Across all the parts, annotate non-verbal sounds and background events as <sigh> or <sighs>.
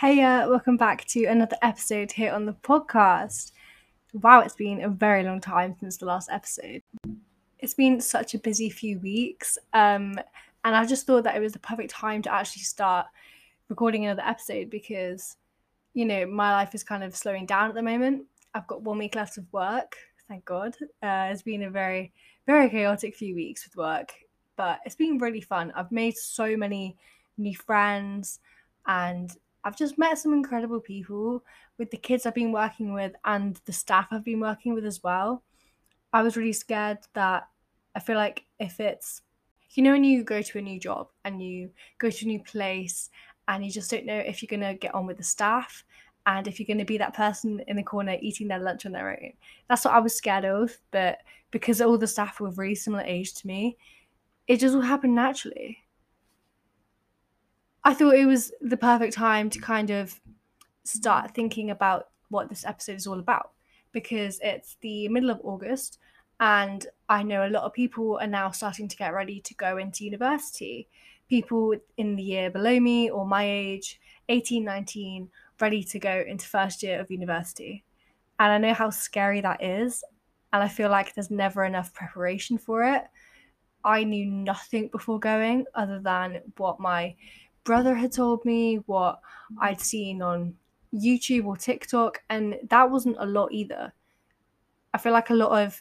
Hey, welcome back to another episode here on the podcast. Wow, it's been a very long time since the last episode. It's been such a busy few weeks, um, and I just thought that it was the perfect time to actually start recording another episode because, you know, my life is kind of slowing down at the moment. I've got one week left of work, thank God. Uh, it's been a very, very chaotic few weeks with work, but it's been really fun. I've made so many new friends and I've just met some incredible people with the kids I've been working with and the staff I've been working with as well. I was really scared that I feel like if it's, you know, when you go to a new job and you go to a new place and you just don't know if you're going to get on with the staff and if you're going to be that person in the corner eating their lunch on their own. That's what I was scared of. But because all the staff were very similar age to me, it just all happened naturally. I thought it was the perfect time to kind of start thinking about what this episode is all about because it's the middle of August and I know a lot of people are now starting to get ready to go into university. People in the year below me or my age, 18, 19, ready to go into first year of university. And I know how scary that is. And I feel like there's never enough preparation for it. I knew nothing before going other than what my brother had told me, what I'd seen on YouTube or TikTok, and that wasn't a lot either. I feel like a lot of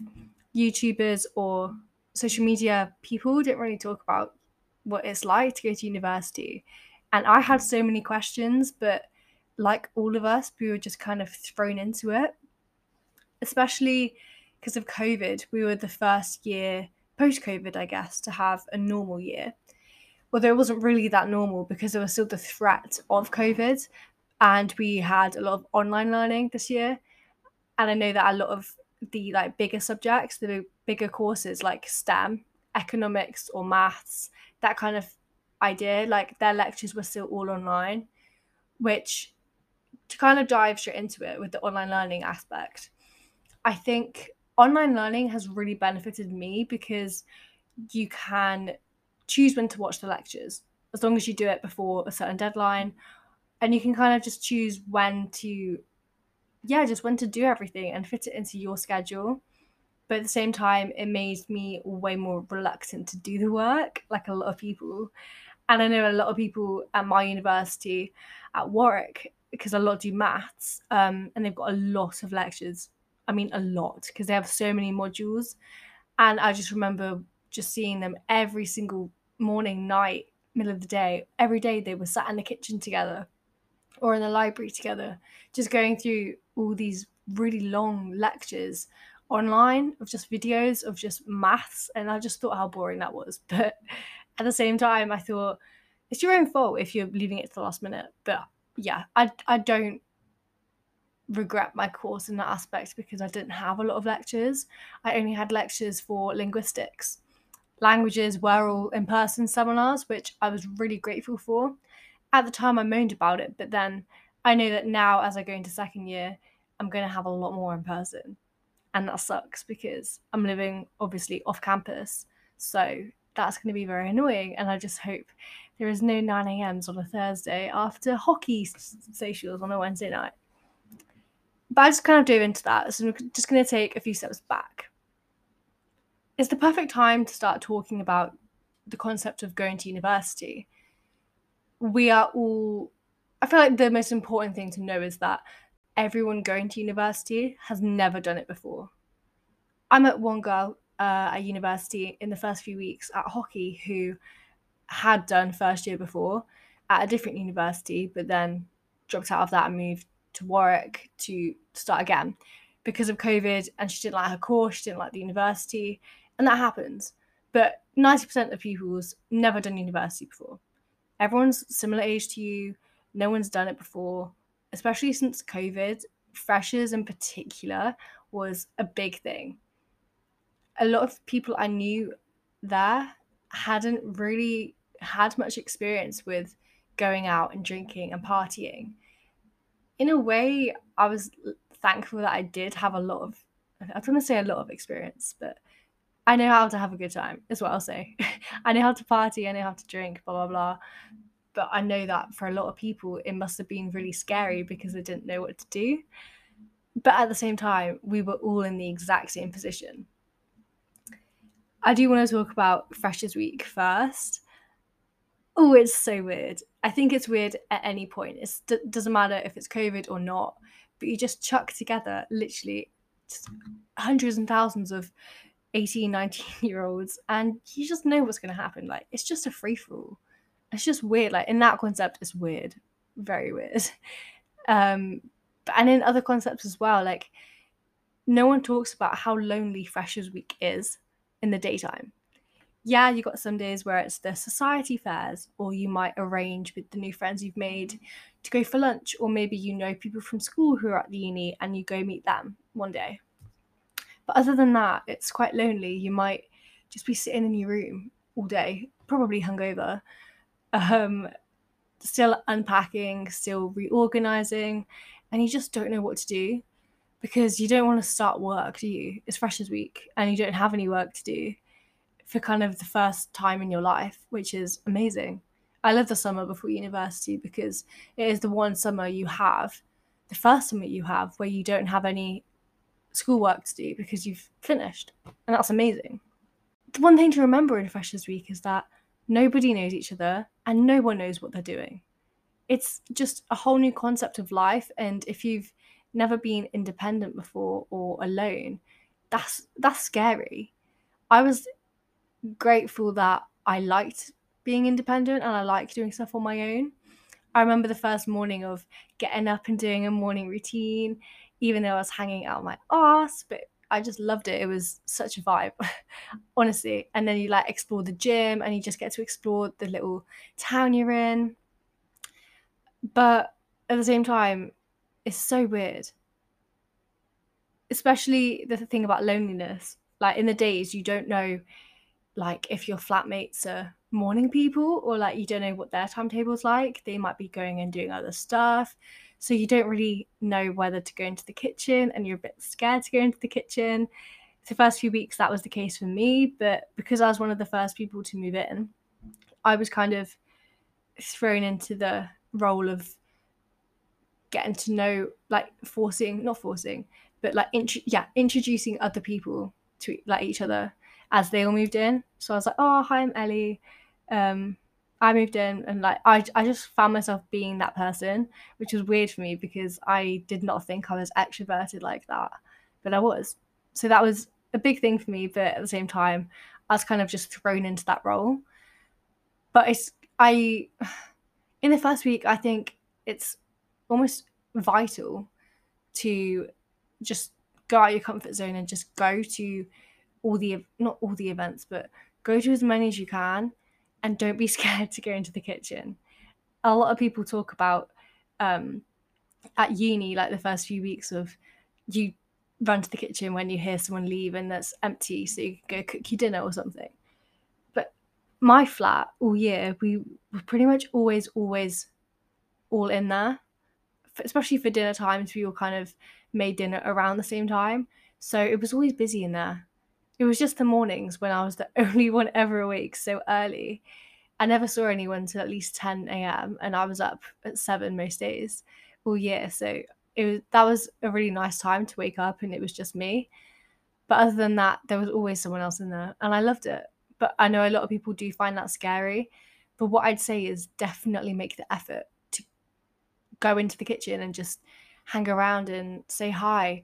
YouTubers or social media people didn't really talk about what it's like to go to university. And I had so many questions, but like all of us, we were just kind of thrown into it, especially because of COVID. We were the first year post COVID, I guess, to have a normal year although it wasn't really that normal because there was still the threat of COVID, and we had a lot of online learning this year. And I know that a lot of the like bigger subjects, the bigger courses like STEM, economics or maths, that kind of idea, like their lectures were still all online, which to kind of dive straight into it with the online learning aspect, I think online learning has really benefited me because you can choose when to watch the lectures as long as you do it before a certain deadline. And you can kind of just choose when to yeah just when to do everything and fit it into your schedule. But at the same time it made me way more reluctant to do the work like a lot of people. And i know a lot of people at my university at warwick because a lot do maths um, and they've got a lot of lectures. I mean a lot because they have so many modules. And i just remember just seeing them every single morning, night, middle of the day, every day they were sat in the kitchen together or in the library together, just going through all these really long lectures online of just videos of just maths. And I just thought how boring that was. <laughs> But at the same time, I thought it's your own fault if you're leaving it to the last minute. But yeah, I, I don't regret my course in that aspect because I didn't have a lot of lectures. I only had lectures for linguistics languages were all in person seminars, which I was really grateful for. At the time, I moaned about it, but then I know that now, as I go into second year, I'm going to have a lot more in person. And that sucks because I'm living obviously off campus. So that's going to be very annoying. And I just hope there is no 9 a.m.s on a Thursday after hockey socials on a Wednesday night. But I just kind of dove into that. So I'm just going to take a few steps back it's the perfect time to start talking about the concept of going to university. We are all, I feel like the most important thing to know is that everyone going to university has never done it before. I met one girl uh, at university in the first few weeks at hockey who had done first year before at a different university, but then dropped out of that and moved to Warwick to start again because of COVID. And she didn't like her course, she didn't like the university, and that happens. But 90% of people's never done university before. Everyone's similar age to you, no one's done it before, especially since COVID. Freshers in particular was a big thing. A lot of people I knew there hadn't really had much experience with going out and drinking and partying. In a way, I was thankful that I did have a lot of, I don't want to say a lot of experience, but I know how to have a good time, is what I'll say. <laughs> I know how to party, I know how to drink, blah, blah, blah. but I know that for a lot of people, it must have been really scary because they didn't know what to do. But at the same time, we were all in the exact same position. I do want to talk about Freshers Week first. Oh, it's so weird. I think it's weird at any point. It doesn't matter if it's COVID or not, but you just chuck together literally hundreds and thousands of 18, 19 <laughs> year olds, and you just know what's going to happen. Like, it's just a free for all. It's just weird. Like, in that concept, it's weird. Very weird. <laughs> Um, and in other concepts as well, like, no one talks about how lonely Freshers Week is in the daytime. Yeah, you got some days where it's the society fairs, or you might arrange with the new friends you've made to go for lunch, or maybe you know people from school who are at the uni and you go meet them one day. But other than that, it's quite lonely. You might just be sitting in your room all day, probably hungover, um, still unpacking, still reorganizing, and you just don't know what to do because you don't want to start work, do you? It's Freshers Week and you don't have any work to do for kind of the first time in your life, which is amazing. I love the summer before university because it is the one summer you have, the first summer you have, where you don't have any schoolwork to do because you've finished. And that's amazing. The one thing to remember in Freshers Week is that nobody knows each other and no one knows what they're doing. It's just a whole new concept of life. And if you've never been independent before or alone, that's that's scary. I was grateful that I liked being independent and I liked doing stuff on my own. I remember the first morning of getting up and doing a morning routine, even though I was hanging out my ass, but I just loved it. It was such a vibe, <laughs> honestly. And then you like explore the gym and you just get to explore the little town you're in. But at the same time, it's so weird. Especially the thing about loneliness. Like in the days, you don't know, like if your flatmates are morning people or like you don't know what their timetable's like. They might be going and doing other stuff. So you don't really know whether to go into the kitchen and you're a bit scared to go into the kitchen. The first few weeks that was the case for me, but because I was one of the first people to move in, I was kind of thrown into the role of getting to know like forcing not forcing but like int- yeah introducing other people to like each other as they all moved in so i was like oh hi i'm ellie um i moved in and like i, I just found myself being that person which was weird for me because i did not think i was extroverted like that but i was. So that was a big thing for me but at the same time i was kind of just thrown into that role. But it's i <sighs> in the first week i think it's almost vital to just go out your comfort zone and just go to all the not all the events but go to as many as you can and don't be <laughs> scared to go into the kitchen a lot of people talk about um, at uni like the first few weeks of you run to the kitchen when you hear someone leave and that's empty so you can go cook your dinner or something but my flat all year we were pretty much always always all in there especially for dinner times, we all kind of made dinner around the same time. So it was always busy in there. It was just the mornings when I was the <laughs> only one ever awake so early. I never saw anyone till at least 10 a.m. and I was up at seven most days all year. So it was that was a really nice time to wake up and it was just me. But other than that, there was always someone else in there and I loved it. But I know a lot of people do find that scary. But what I'd say is definitely make the effort to go into the kitchen and just hang around and say hi,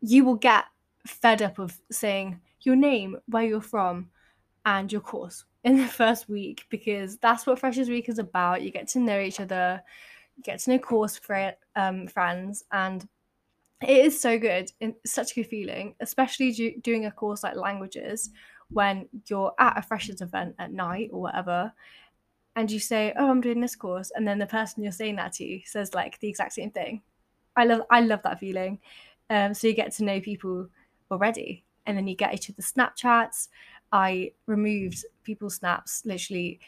you will get fed up of saying your name, where you're from, and your course in the <laughs> first week because that's what Freshers Week is about. You get to know each other, you get to know course fr- um, friends, and it is so good. It's such a good feeling, especially do- doing a course like languages when you're at a freshers event at night or whatever and you say, "Oh, I'm doing this course," and then the person you're saying that to says like the exact same thing. I love I love that feeling. Um, so you get to know people already, and then you get each other's Snapchats. I removed people's snaps literally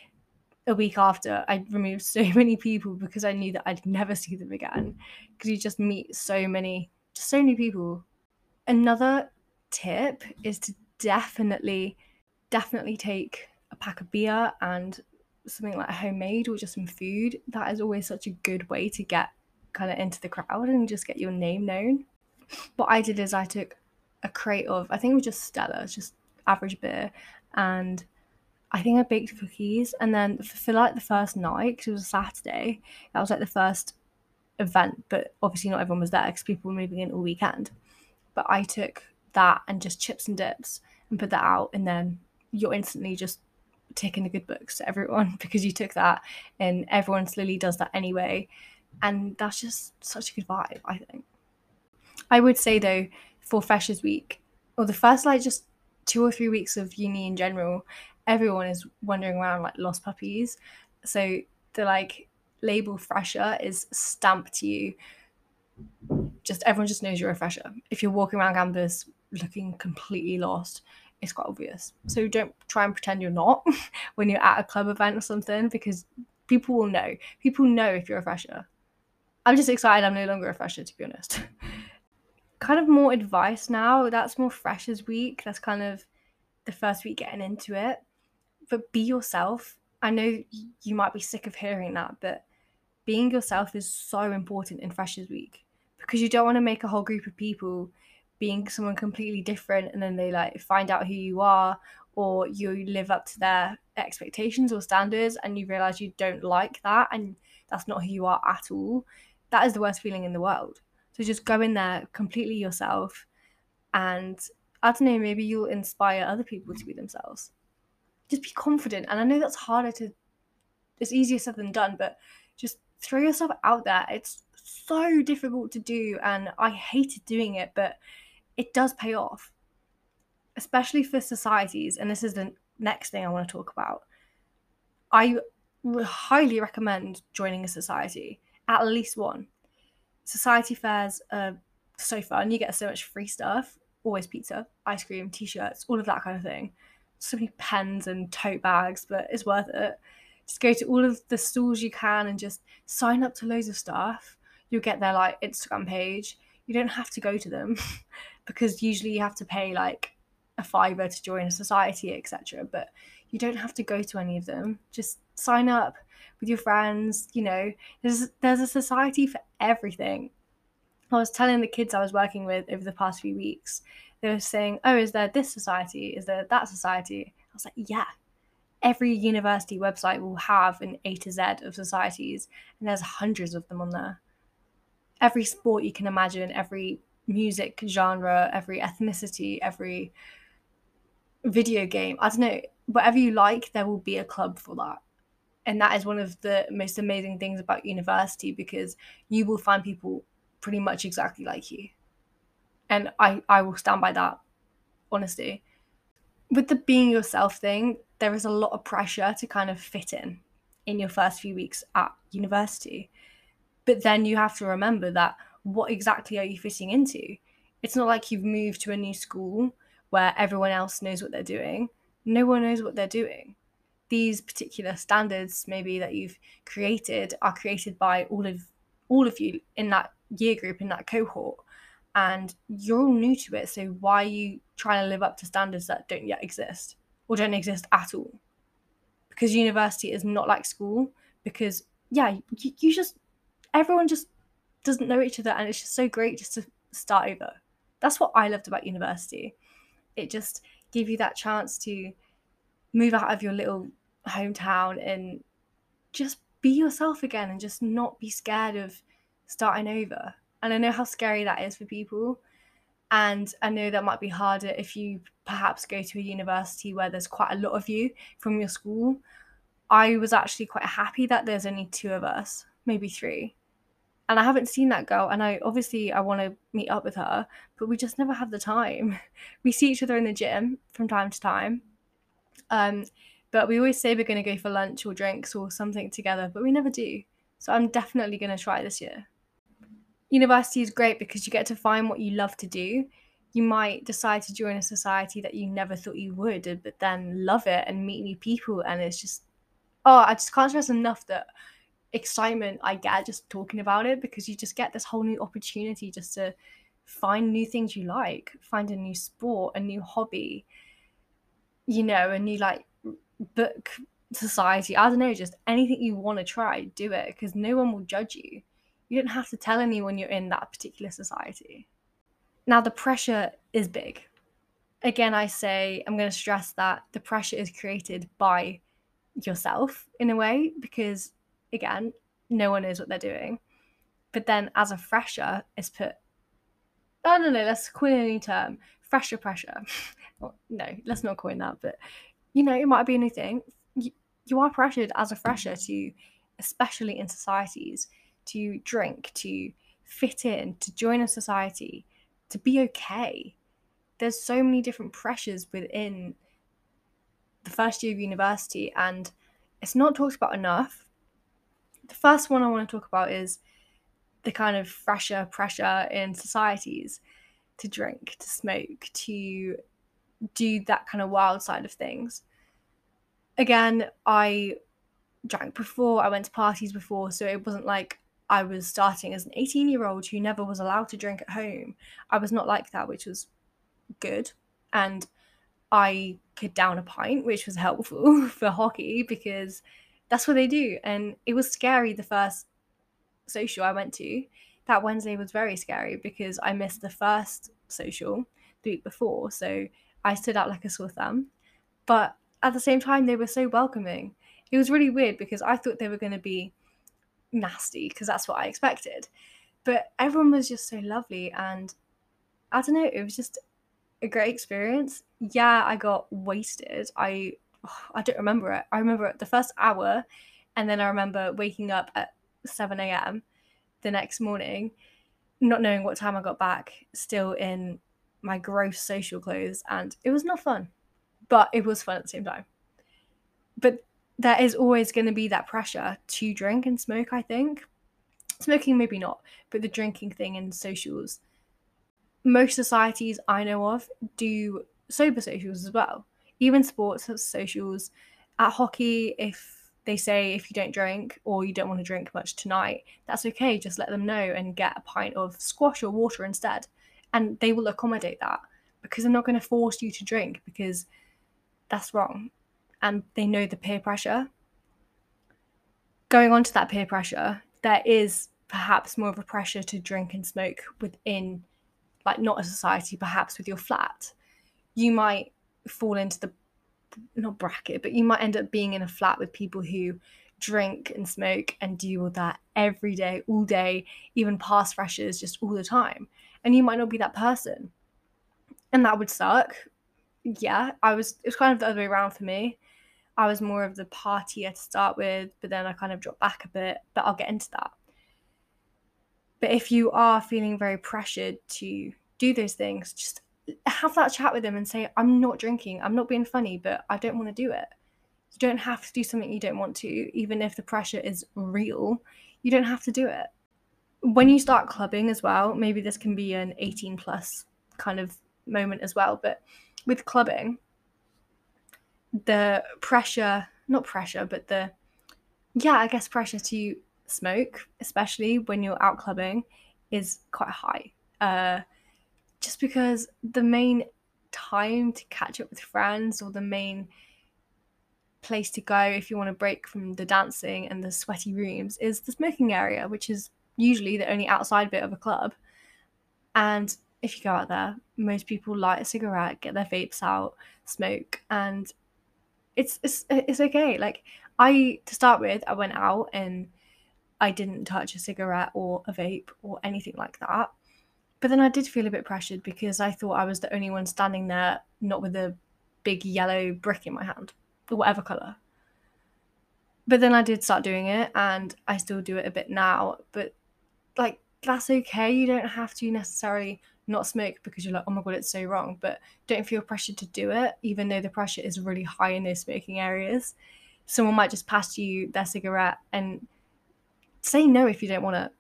a week after. I removed so <laughs> many people because I knew that I'd never see them again. Because you just meet so many, just so many people. Another tip is to definitely, definitely take a pack of beer and something like homemade or just some food, that is always such a good way to get kind of into the crowd and just get your name known. What I did is I took a crate of, I think it was just Stella, just average beer, and I think I baked cookies. And then for, for like the first night, because it was a Saturday, that was like the first event, but obviously not everyone was there because people were moving in all weekend. But I took that and just chips and dips and put that out, and then you're instantly just taking the good books to everyone <laughs> because you took that, and everyone slowly does that anyway. And that's just such a good vibe, I think. I would say though, for Freshers Week, or the first like just two or three weeks of uni in general, everyone is wandering around like lost puppies. So the like label fresher is stamped to you. Just everyone just knows you're a fresher. If you're walking around campus looking completely lost, it's quite obvious. So don't try and pretend you're not <laughs> when you're at a club event or something because people will know. People know if you're a fresher. I'm just excited I'm no longer a fresher to be honest. <laughs> kind of more advice now. That's more freshers week. That's kind of the first week getting into it. But be yourself. I know you might be sick of hearing that, but being yourself is so important in freshers week because you don't want to make a whole group of people being someone completely different and then they like find out who you are or you live up to their expectations or standards and you realize you don't like that and that's not who you are at all that is the worst feeling in the world so just go in there completely yourself and i don't know maybe you'll inspire other people to be themselves just be confident and i know that's harder to it's easier said than done but just throw yourself out there it's so difficult to do and i hated doing it but it does pay off, especially for societies. And this is the next thing I want to talk about. I highly recommend joining a society, at least one. Society fairs are so fun. You get so much free stuff always pizza, ice cream, t shirts, all of that kind of thing. So many pens and tote bags, but it's worth it. Just go to all of the stalls you can and just sign up to loads of stuff. You'll get their like Instagram page. You don't have to go to them. <laughs> because usually you have to pay like a fiver to join a society, etc. But you don't have to go to any of them. Just sign up with your friends. You know, there's there's a society for everything. I was telling the kids I was working with over the past few weeks. They were saying, "Oh, is there this society? Is there that society?" I was like, "Yeah." Every university website will have an A to Z of societies, and there's hundreds of them on there. Every sport you can imagine, every music genre, every ethnicity, every video game. I don't know, whatever you like, there will be a club for that. And that is one of the most amazing things about university because you will find people pretty much exactly like you. And I, I will stand by that, honestly. With the being yourself thing, there is a lot of pressure to kind of fit in in your first few weeks at university. But then you have to remember that what exactly are you fitting into? It's not like you've moved to a new school where everyone else knows what they're doing. No one knows what they're doing. These particular standards, maybe that you've created, are created by all of all of you in that year group in that cohort, and you're all new to it. So why are you trying to live up to standards that don't yet exist or don't exist at all? Because university is not like school. Because yeah, you, you just everyone just doesn't know each other and it's just so great just to start over that's what i loved about university it just gave you that chance to move out of your little hometown and just be yourself again and just not be scared of starting over. And i know how scary that is for people. And i know that might be harder if you perhaps go to a university where there's quite a lot of you from your school. I was actually quite happy that there's only two of us maybe three. And I haven't seen that girl and I obviously I want to meet up with her but we just never have the time. <laughs> We see each other in the gym from time to time. Um but we always say we're going to go for lunch or drinks or something together but we never do. So I'm definitely going to try this year. University is great because you get to find what you love to do. You might decide to join a society that you never thought you would uh, but then love it and meet new people and it's just oh I just can't stress enough that excitement I get just talking about it because you just get this whole new opportunity just to find new things you like, find a new sport, a new hobby, you know, a new like book society. I don't know, just anything you want to try, do it because no one will judge you. You don't have to tell anyone you're in that particular society. Now, the pressure is big. Again, I say, I'm going to stress that the pressure is created by yourself in a way because, again, no one knows what they're doing. But then as a fresher, it's put, I don't know, let's coin a new term fresher pressure. <laughs> well, no, let's not coin that, but you know, it might be a new thing. You, you are pressured as a fresher to, especially in societies, to drink, to fit in, to join a society, to be okay. There's so many different pressures within the first year of university, and it's not talked about enough. The first one I want to talk about is the kind of fresher pressure in societies to drink, to smoke, to do that kind of wild side of things. Again, I drank before, I went to parties before, so it wasn't like I was starting as an 18 year old who never was allowed to drink at home. I was not like that, which was good. And I could down a pint, which was helpful <laughs> for hockey because that's what they do. And it was scary the first social I went to. That Wednesday was very scary because I missed the first social the week before. So I stood out like a sore thumb. But at the same time, they were so welcoming. It was really weird because I thought they were going to be nasty because that's what I expected. But everyone was just so lovely. And I don't know, it was just a great experience. Yeah, I got wasted. I oh, <sighs> I don't remember it. I remember the first hour, and then I remember waking up at 7 a.m. the next morning, not knowing what time I got back, still in my gross social clothes, and it was not fun, but it was fun at the same time. But there is always going to be that pressure to drink and smoke, I think. Smoking, maybe not, but the drinking thing in socials. Most societies I know of do sober socials as well. Even sports socials. At hockey, if they say if you don't drink or you don't want to drink much tonight, that's okay. Just let them know and get a pint of squash or water instead. And they will accommodate that because they're not going to force you to drink because that's wrong. And they know the peer pressure. Going on to that peer pressure, there is perhaps more of a pressure to drink and smoke within, like, not a society, perhaps with your flat. You might fall into the not bracket, but you might end up being in a flat with people who drink and smoke and do all that every day, all day, even past freshers, just all the time. And you might not be that person. And that would suck. Yeah, I was, it was kind of the other way around for me. I was more of the partier to start with, but then I kind of dropped back a bit, but I'll get into that. But if you are feeling very pressured to do those things, just have that chat with them and say, I'm not drinking, I'm not being funny, but I don't want to do it. You don't have to do something you don't want to, even if the pressure is real. You don't have to do it. When you start clubbing as well, maybe this can be an 18 plus kind of moment as well, but with clubbing, the pressure, not pressure, but the, yeah, I guess pressure to smoke, especially when you're out clubbing, is quite high. Uh, just because the main time to catch up with friends or the main place to go if you want to break from the dancing and the sweaty rooms is the smoking area, which is usually the only outside bit of a club. And if you go out there, most people light a cigarette, get their vapes out, smoke, and it's it's it's okay. Like I to start with, I went out and I didn't touch a cigarette or a vape or anything like that. But then I did feel a bit pressured because I thought I was the only one standing there, not with a big yellow brick in my hand, whatever colour. But then I did start doing it and I still do it a bit now. But like, that's okay. You don't have to necessarily not smoke because you're like, oh my God, it's so wrong. But don't feel pressured to do it, even though the pressure is really high in those smoking areas. Someone might just pass you their cigarette and say no if you don't want it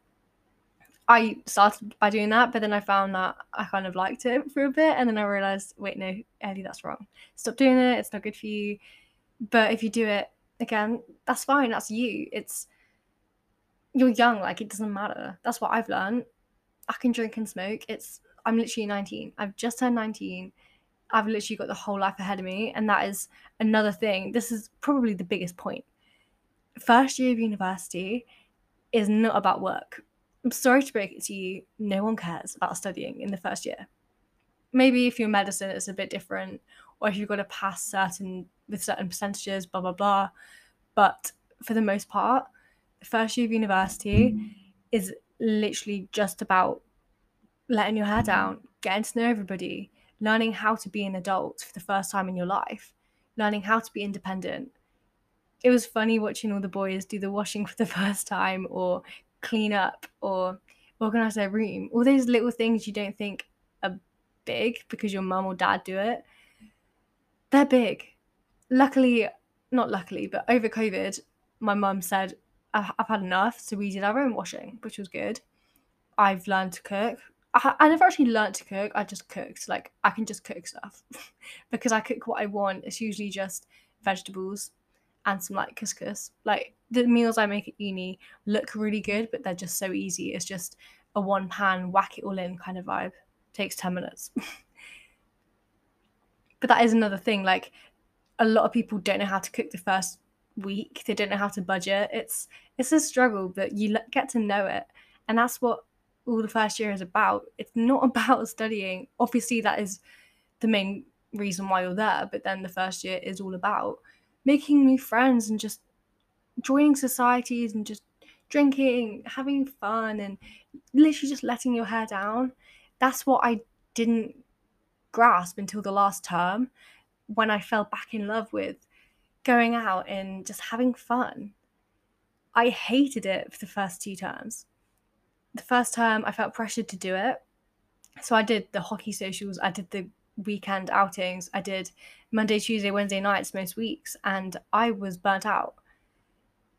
I started by doing that, but then I found that I kind of liked it for a bit, and then I realized, wait, no, Ellie, that's wrong. Stop doing it. It's not good for you. But if you do it again, that's fine. That's you. It's you're young. Like it doesn't matter. That's what I've learned. I can drink and smoke. It's I'm literally 19. I've just turned 19. I've literally got the whole life ahead of me. And that is another thing. This is probably the biggest point. First year of university is not about work. I'm sorry to break it to you, no one cares about studying in the first year. Maybe if you're medicine, it's a bit different, or if you've got to pass certain with certain percentages, blah blah blah. But for the most part, the first year of university is literally just about letting your hair down, getting to know everybody, learning how to be an adult for the first time in your life, learning how to be independent. It was funny watching all the boys do the washing for the <laughs> first time or clean up or organize their room. All those little things you don't think are big because your mum or dad do it. They're big. Luckily, not luckily, but over COVID, my mum said, I've had enough. So we did our own washing, which was good. I've learned to cook. I, I never actually learned to cook. I just cooked. Like I can just cook stuff <laughs> because I cook what I want. It's usually just vegetables and some like couscous. Like the meals I make at uni look really good, but they're just so easy. It's just a one pan whack it all in kind of vibe. Takes ten minutes. <laughs> but that is another thing. Like a lot of people don't know how to cook the first week. They don't know how to budget. It's it's a struggle, but you get to know it, and that's what all the first year is about. It's not <laughs> about studying. Obviously, that is the main reason why you're there, but then the first year is all about making new friends and just joining societies and just drinking, having fun, and literally just letting your hair down. That's what I didn't grasp until the last term when I fell back in love with going out and just having fun. I hated it for the first two terms the first term I felt pressured to do it. So I did the hockey socials, I did the weekend outings, I did Monday, Tuesday, Wednesday nights most weeks, and I was burnt out.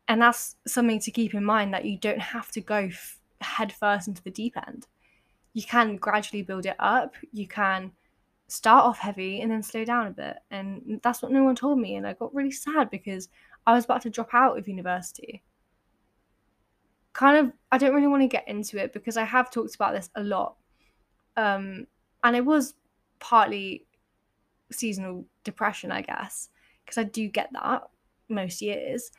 And that's something to keep in mind that you don't have to go f- head first into the deep end. You can gradually build it up. You can start off heavy and then slow down a bit. And that's what no one told me. And I got really sad because I was about to drop out of university kind of I don't really want to get into it because I have talked about this a lot. Um and it was partly seasonal depression, I guess, because I do get that most years.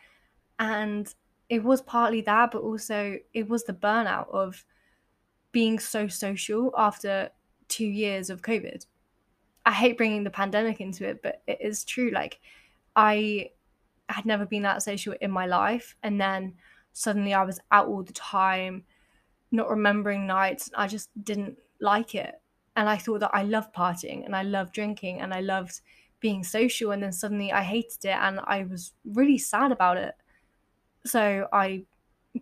And it was partly that, but also it was the burnout of being so social after two years of COVID. I hate bringing the pandemic into it, but it is true. Like, I had never been that social in my life. And then suddenly I was out all the time, not remembering nights. I just didn't like it. And I thought that I loved partying and I loved drinking and I loved being social. And then suddenly I hated it and I was really sad about it. So I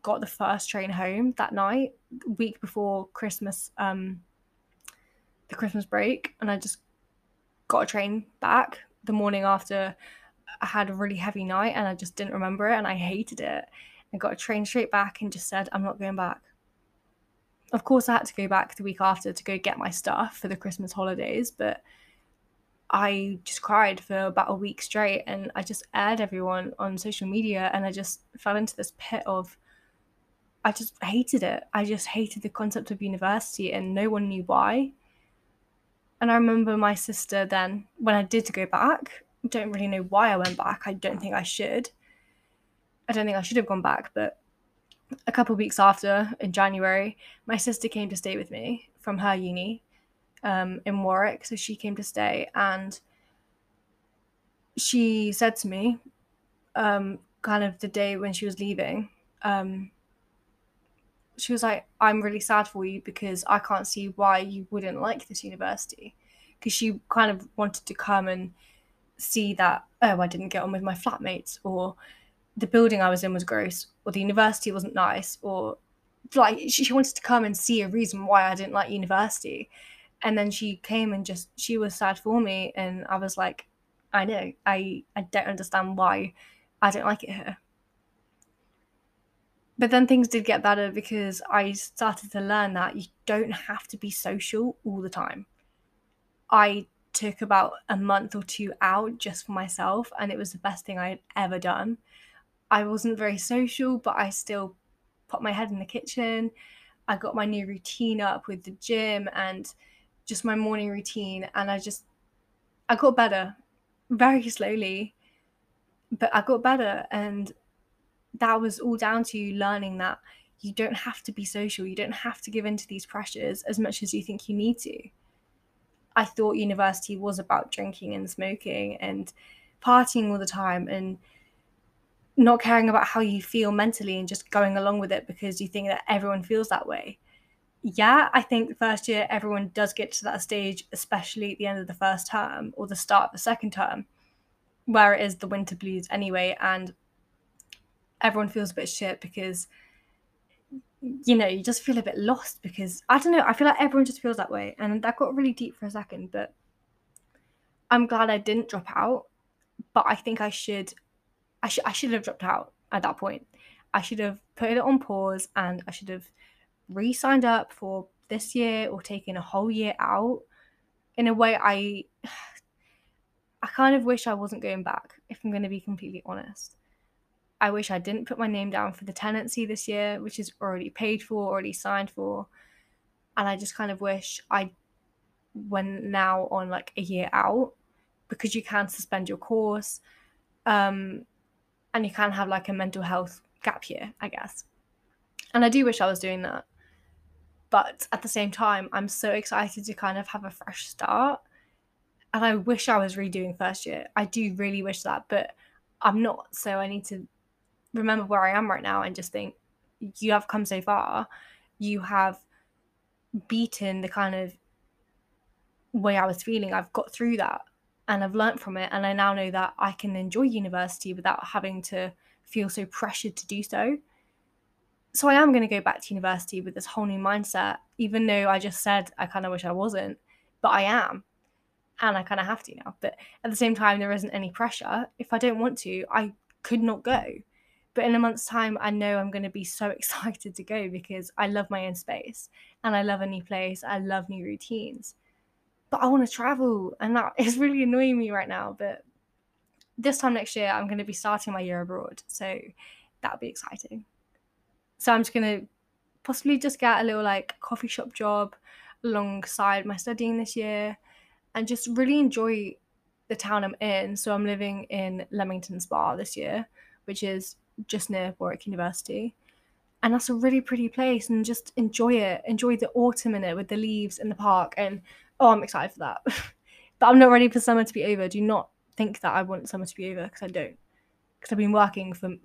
got the first train home that night, week before Christmas, um, the Christmas break, and I just got a train back the morning after I had a really heavy night and I just didn't remember it and I hated it. I got a train straight back and just said, I'm not going back. Of course, I had to go back the week after to go get my stuff for the Christmas holidays, but I just cried for about a week straight and I just aired everyone on social media and I just fell into this pit of I just hated it. I just hated the concept of university and no one knew why. And I remember my sister then, when I did go back, don't really know why I went back. I don't think I should. I don't think I should have gone back, but a couple weeks after, in January, my sister came to stay with me from her uni um, in Warwick. So she came to stay, and she said to me, um, kind of the day when she was leaving, um, she was like, I'm really sad for you because I can't see why you wouldn't like this university. Because she kind of wanted to come and see that, oh, I didn't get on with my flatmates, or the building I was in was gross, or the university wasn't nice, or like she, wanted to come and see a reason why I didn't like university. And then she came and just she was sad for me, and I was like, I know, I I don't understand why I don't like it here. But then things did get better because I started to learn that you don't have to be social all the time. I took about a month or two out just for myself, and it was the best thing I had ever done I wasn't very social, but I still put my head in the kitchen. I got my new routine up with the gym and just my morning routine. And I just I got better very slowly, but I got better. And that was all down to you learning that you don't have to be social, you don't have to give in to these pressures as much as you think you need to. I thought university was about drinking and smoking and partying all the time and not caring about how you feel mentally and just going along with it because you think that everyone feels that way. Yeah, I think first year everyone does get to that stage, especially at the end of the first term or the start of the second term, where it is the winter blues anyway, and everyone feels a bit shit because you know, you just feel a bit lost because I don't know, I feel like everyone just feels that way. And that got really deep for a second, but I'm glad I didn't drop out. But I think I should I should I should have dropped out at that point. I should have put it on pause and I should have re-signed up for this year or taken a whole year out. In a way I <sighs> I kind of wish I wasn't going back, if I'm going to be completely honest. I wish I didn't put my name down for the tenancy this year, which is already paid for, already signed for. And I just kind of wish I went now on like a year out because you can suspend your course. Um, and you can have like a mental health gap year, I guess. And I do wish I was doing that. But at the same time, I'm so excited to kind of have a fresh start. And I wish I was redoing first year. I do really wish that, but I'm not. So I need to remember where I am right now and just think, you have come so far. You have beaten the kind of way I was feeling. I've got through that and I've learnt from it. And I now know that I can enjoy university without having to feel so pressured to do so. So I am going to go back to university with this whole new mindset, even though I just said I kind of wish I wasn't, but I am. And I kind of have to now. But at the same time, there isn't any pressure. If I don't want to, I could not go. But in a month's time, I know I'm going to be so <laughs> excited to go because I love my own space and I love a new place. I love new routines but I want to travel, and that is <laughs> really annoying me right now. But this time next year, I'm going to be starting my year abroad, so that'll be exciting. So I'm just going to possibly just get a little like coffee shop job alongside my studying this year, and just really enjoy the town I'm in. So I'm living in Leamington Spa this year, which is just near Warwick University. And that's a really pretty place, and just enjoy it. Enjoy the autumn in it with the leaves in the park, and oh, I'm excited for that. <laughs> but I'm not ready for summer to be over. Do not think that I want summer to be over because I don't. Because I've been working for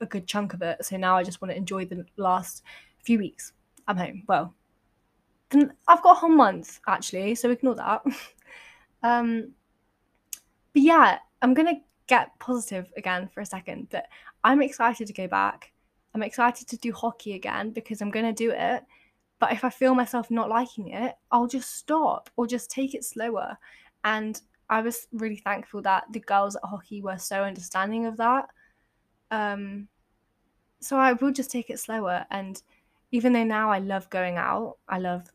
a good chunk of it. So now I just want to enjoy the last few weeks. I'm home. Well, I've got a whole month actually, so ignore that. <laughs> um, but yeah, I'm gonna get positive again for a second. But I'm excited to go back. I'm excited to do hockey again because I'm gonna do it but if I feel myself not liking it, I'll just stop or just take it slower. And I was really thankful that the girls at hockey were so understanding of that. Um, so I will just take it slower. And even though now I love going out, I love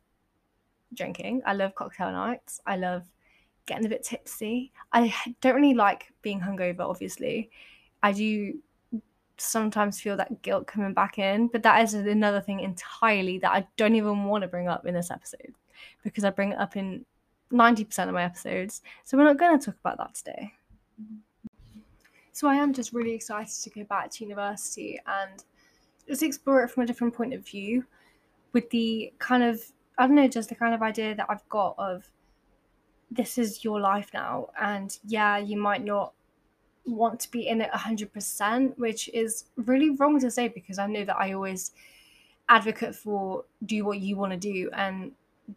drinking, I love cocktail nights, I love getting a bit tipsy. I don't really like being hungover, obviously. I do sometimes feel that guilt coming back in. But that is another thing entirely that I don't even want to bring up in this episode because I bring it up in 90% of my episodes. So we're not going to talk about that today. So I am just really excited to go back to university and just explore it from a different point of view with the kind of, I don't know, just the kind of idea that I've got of this is your life now. And yeah, you might not want to be in it 100%, which is really wrong to say because I know that I always advocate for do what you want to do and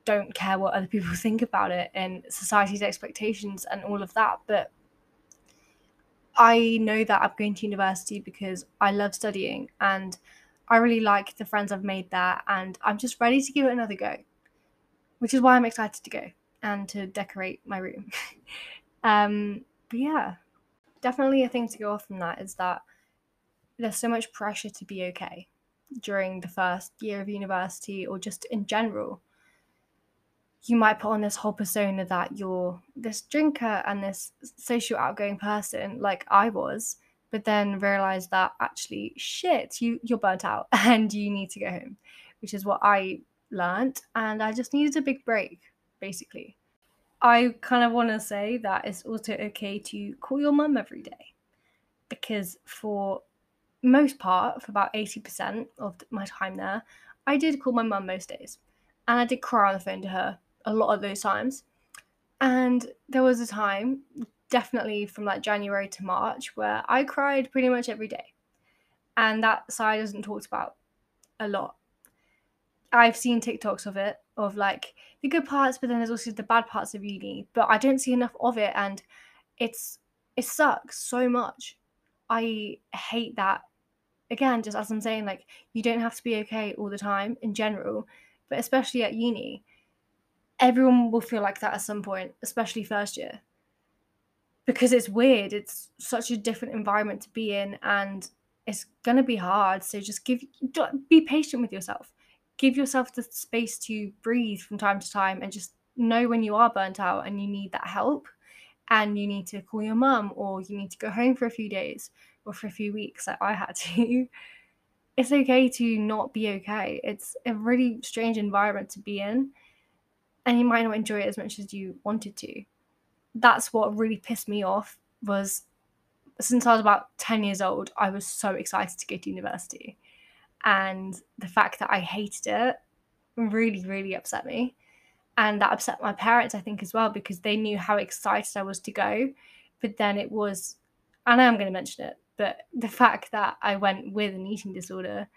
don't care what other people <laughs> think about it and society's expectations and all of that. But I know that I'm going to university because I love studying and I really like the friends I've made there and I'm just ready to give it another go, which is why I'm excited to go and to decorate my room. <laughs> um, but yeah definitely a thing to go off from that is that there's so much pressure to be okay during the first year of university or just in general. You might put on this whole persona that you're this drinker and this social outgoing person, like I was, but then realize that actually, shit, you you're burnt out <laughs> and you need to go home, which is what I learned, and I just needed a big break, basically. I kind of want to say that it's also okay to call your mum every day because for most part, for about 80% of my time there, I did call my mum most days. And I did cry on the phone to her a lot of those times. And there was a time, definitely from like January to March, where I cried pretty much every day. And that side isn't talked about a lot. I've seen TikToks of it, of like the good parts, but then there's also the bad parts of uni. But I don't see enough of it, and it's it sucks so much. I hate that. Again, just as I'm saying, like you don't have to be okay all the time in general, but especially at uni, everyone will feel like that at some point, especially first year. Because it's weird. It's such a different environment to be in, and it's gonna be hard. So just give be patient with yourself give yourself the space to breathe from time to time and just know when you are burnt out and you need that help and you need to call your mum or you need to go home for a few days or for a few weeks like I had to. <laughs> It's okay to not be okay. It's a really strange environment to be in and you might not enjoy it as much as you wanted to. That's what really pissed me off was since I was about 10 years old, I was so excited to go to university and the fact that I hated it really, really upset me. And that upset my parents, I think, as well, because they knew how excited I was to go. But then it was, and I am going to mention it, but the fact that I went with an eating disorder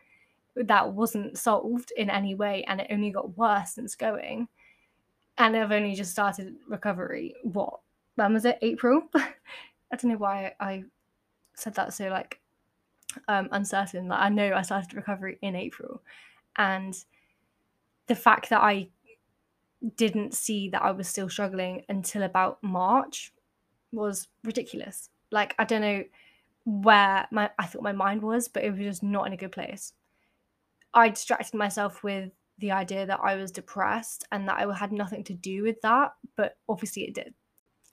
that wasn't solved in any way and it only got worse since going. And I've only just started recovery. What? When was it? April? <laughs> I don't know why I said that so like um, uncertain. Like I know I started recovery in April, and the fact that I didn't see that I was still struggling until about March was ridiculous. Like I don't know where my I thought my mind was, but it was just not in a good place. I distracted myself with the idea that I was depressed and that I had nothing to do with that, but obviously it did.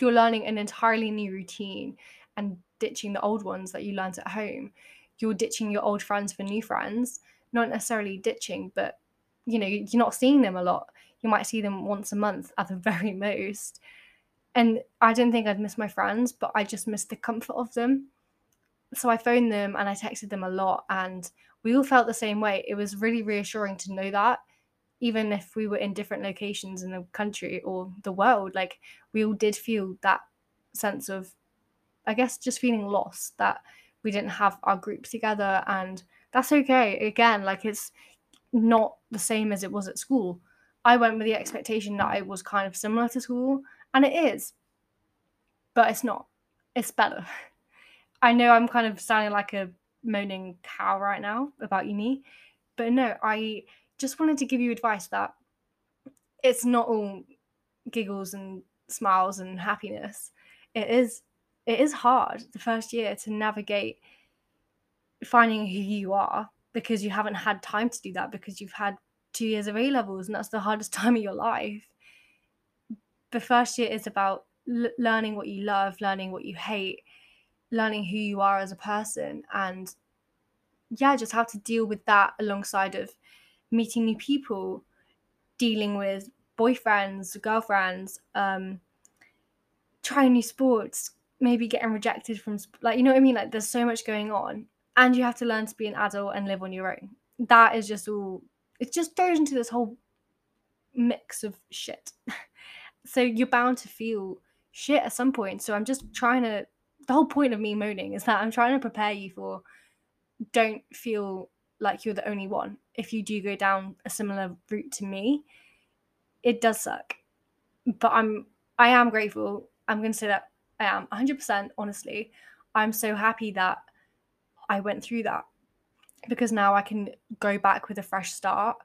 You're learning an entirely new routine and ditching the old ones that you learned at home you're ditching your old friends for new friends not necessarily ditching but you know you're not seeing them a lot. You might see them once a month at the <laughs> very most. And i didn't think i'd miss my friends but i just missed the comfort of them. So i phoned them and i texted them a lot and we all felt the same way. It was really reassuring to know that even if we were in different locations in the country or the world like we all did feel that sense of i guess just feeling lost that we didn't have our group together and that's okay. Again like it's not the same as it was at school. I went with the expectation that it was kind of similar to school and it is but it's not. It's better. <laughs> I know i'm kind of sounding like a moaning cow right now about uni but no i just wanted to give you advice that it's not all giggles and smiles and happiness. It is it is hard the first year to navigate finding who you are because you haven't had time to do that because you've had two years of A levels and that's the hardest <laughs> time of your life. The first year is about l- learning what you love, learning what you hate, learning who you are as a person, and yeah, just how to deal with that alongside of meeting new people, dealing with boyfriends, girlfriends, um, trying new sports, maybe getting rejected from like you know what I mean? Like there's so much going on and you have to learn to be an adult and live on your own. That is just all it just goes into this whole mix of shit. <laughs> So you're bound to feel shit at some point. So I'm just trying to the whole point of me moaning is that I'm trying to prepare you for don't feel like you're the only one. If you do go down a similar route to me it does suck. But I'm I am grateful. I'm going to say that I am 100% honestly. I'm so happy that I went through that because now I can go back with a fresh start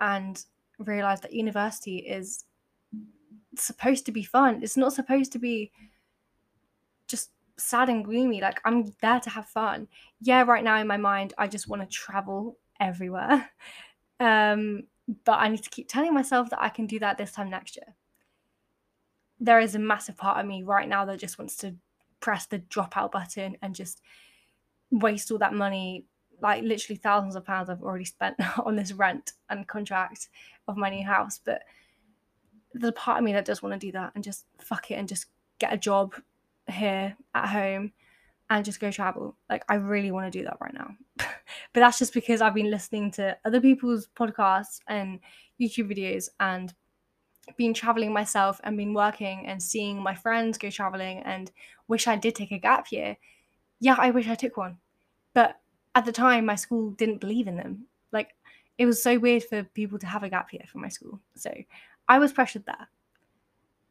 and realize that university is supposed to be fun. It's not supposed to be just sad and gloomy. Like I'm there to have fun. Yeah, right now in my mind, I just want to travel everywhere. <laughs> Um, but I need to keep telling myself that I can do that this time next year there is a massive part of me right now that just wants to press the dropout button and just waste all that money like literally thousands of pounds I've already spent <laughs> on this rent and contract of my new house but there's a part of me that does want to do that and just fuck it and just get a job here at home and just go travel. Like I really want to do that right now. <laughs> but that's just because I've been listening to other people's podcasts and YouTube videos and been traveling myself and been working and seeing my friends go traveling and wish I did take a gap year. Yeah, I wish I took one. But at the time my school didn't believe in them. Like it was so weird for people to have a gap year from my school. So I was pressured there.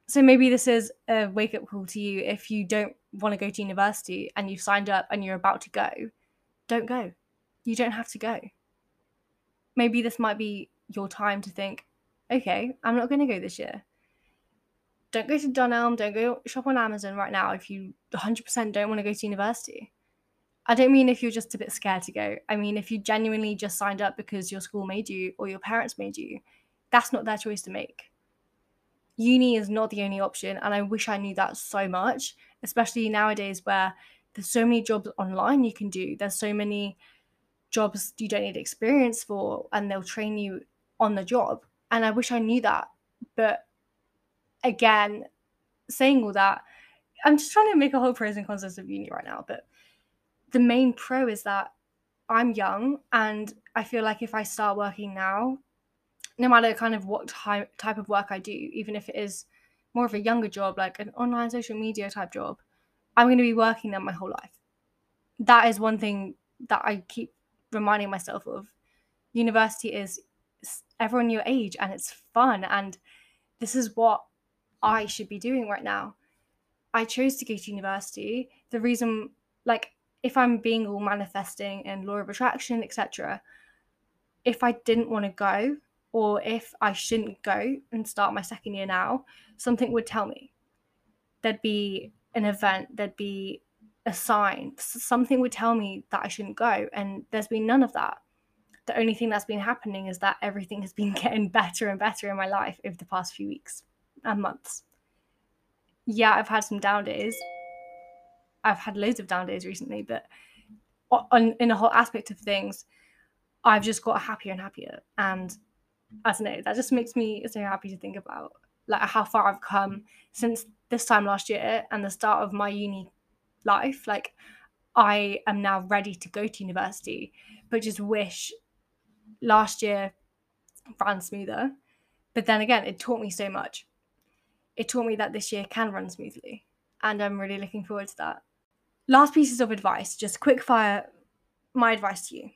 So maybe this is a wake up call to you if you don't want to go to university and you've signed up and you're about to go, don't go. You don't have to go. Maybe this might be your time to think, okay, I'm not going to go this year. Don't go to Dunelm, don't go shop on Amazon right now if you 100% don't want to go to university. I don't mean if you're just a bit scared to go. I mean if you genuinely just signed up because your school made you or your parents made you. That's not their choice to make. Uni is not the only option, and I wish I knew that so much, especially nowadays where there's so many jobs online you can do. There's so many jobs you don't need experience for, and they'll train you on the job. And I wish I knew that. But again, saying all that, I'm just trying to make a whole pros and cons of uni right now. But the main pro is that I'm young and I feel like if I start working now, no matter kind of what type type of work I do, even if it is more of a younger job, like an online social media type job, I'm going to be working there my whole life. That is one thing that I keep reminding myself of. University is everyone your age and it's fun and this is what I should be doing right now. I chose to go to university. The reason like if I'm being all manifesting and law of attraction, etc., if I didn't want to go or if I shouldn't go and start my second year now, something would tell me. There'd be an event, there'd be a sign, something would tell me that I shouldn't go. And there's been none of that. The only thing that's been happening is that everything has been <laughs> getting better and better in my life over the past few weeks and months. Yeah, I've had some down days. I've had loads of down days recently, but on in a whole aspect of things, I've just got happier and happier. And I don't know, that just makes me so happy to think about like how far I've come since this time last year and the start of my uni life. Like I am now ready to go to university, but just wish last year ran smoother. But then again, it taught me so much. It taught me that this year can run smoothly. And I'm really looking forward to that. Last pieces of advice, just quick fire my advice to you.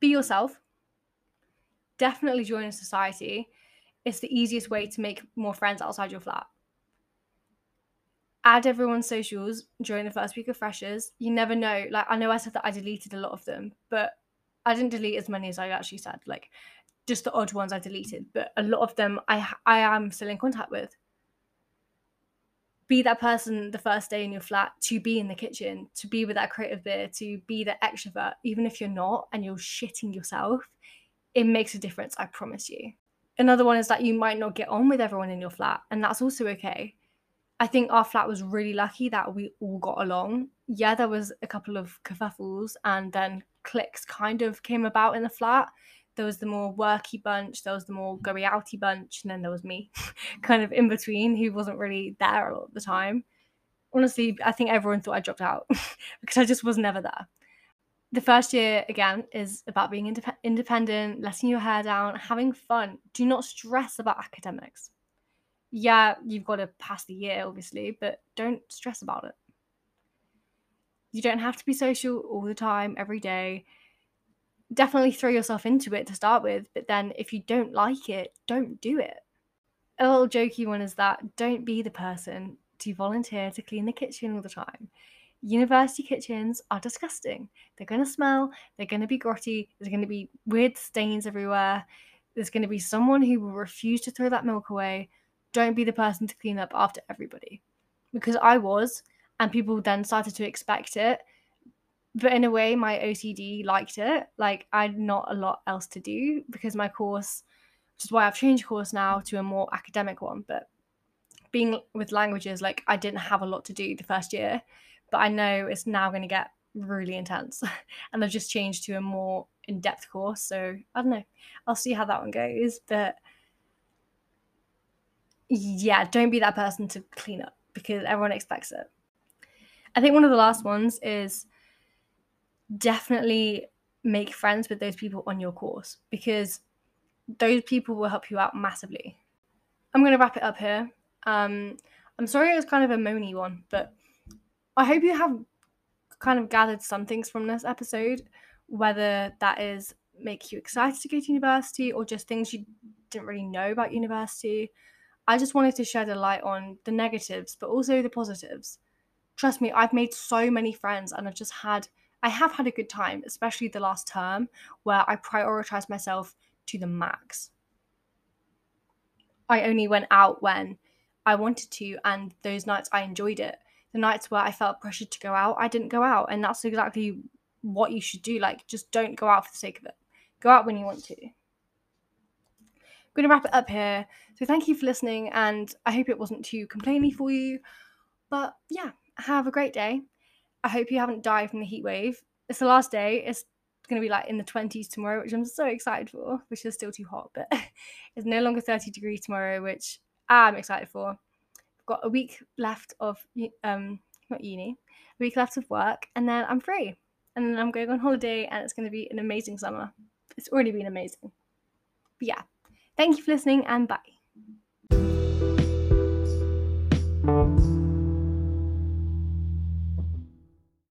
Be yourself definitely join a society. It's the easiest way to make more friends outside your flat. Add everyone's socials during the first week of freshers. You never know. Like I know I said that I deleted a lot of them, but I didn't delete as many as I actually said. Like just the odd ones I deleted, but a lot of them I I am still in contact with. Be that person the first day in your flat to be in the kitchen, to be with that creative beer, to be the extrovert, even if you're not and you're shitting yourself it makes a difference, I promise you. Another one is that you might not get on with everyone in your flat, and that's also okay. I think our flat was really lucky that we all got along. Yeah, there was a couple of kerfuffles, and then cliques kind of came about in the flat. There was the more worky bunch, there was the more goey outy bunch, and then there was me, <laughs> kind of in between, who wasn't really there a lot of the time. Honestly, I think everyone thought I dropped out <laughs> because I just was never there the first year again is about being indep- independent, letting your hair down, having fun. Do not stress about academics. Yeah, you've got to pass the year, obviously, but don't stress about it. You don't have to be social all the time, every day. Definitely throw yourself into it to start with, but then if you don't like it, don't do it. A little jokey one is that don't be the person to volunteer to clean the kitchen all the time university kitchens are disgusting. They're going to smell, they're going to be grotty, there's going to be weird stains everywhere. There's going to be someone who will refuse to throw that milk away. Don't be the person to clean up after everybody. Because I was, and people then started to expect it. But in a way, my OCD liked it. Like, I had not a lot else to do because my course, which is why I've changed course now to a more academic one. But being with languages, like, I didn't have a lot to do the first year but I know it's now going to get really intense <laughs> and they've just changed to a more in-depth course so i don't know i'll see how that one goes but yeah, don't be that person to clean up because everyone expects it. I think one of the last ones is definitely make friends with those people on your course because those people will help you out massively. I'm going to wrap it up here. Um, I'm sorry it was kind of a moany one, but I hope you have kind of gathered some things from this episode, whether that is make you excited to go to university or just things you didn't really know about university. I just wanted to shed a light on the negatives, but also the positives. Trust me, I've made so many friends and I've just had, I have had a good time, especially the last term where I prioritized myself to the max. I only went out when I wanted to, and those nights I enjoyed it. The nights where I felt pressured to go out, I didn't go out. And that's exactly what you should do. Like, just don't go out for the sake of it. Go out when you want to. I'm going to wrap it up here. So, thank you for listening, and I hope it wasn't too complainy for you. But yeah, have a great day. I hope you haven't died from the heat wave. It's the last day. It's going to be like in the 20s tomorrow, which I'm so excited for, which is still too hot, but <laughs> it's no longer 30 degrees tomorrow, which I'm excited for. I've got a week left of, um, not uni, a week left of work, and then I'm free. And then I'm going on holiday, and it's going to be an amazing summer. It's already been amazing. But yeah, thank you for listening, and bye.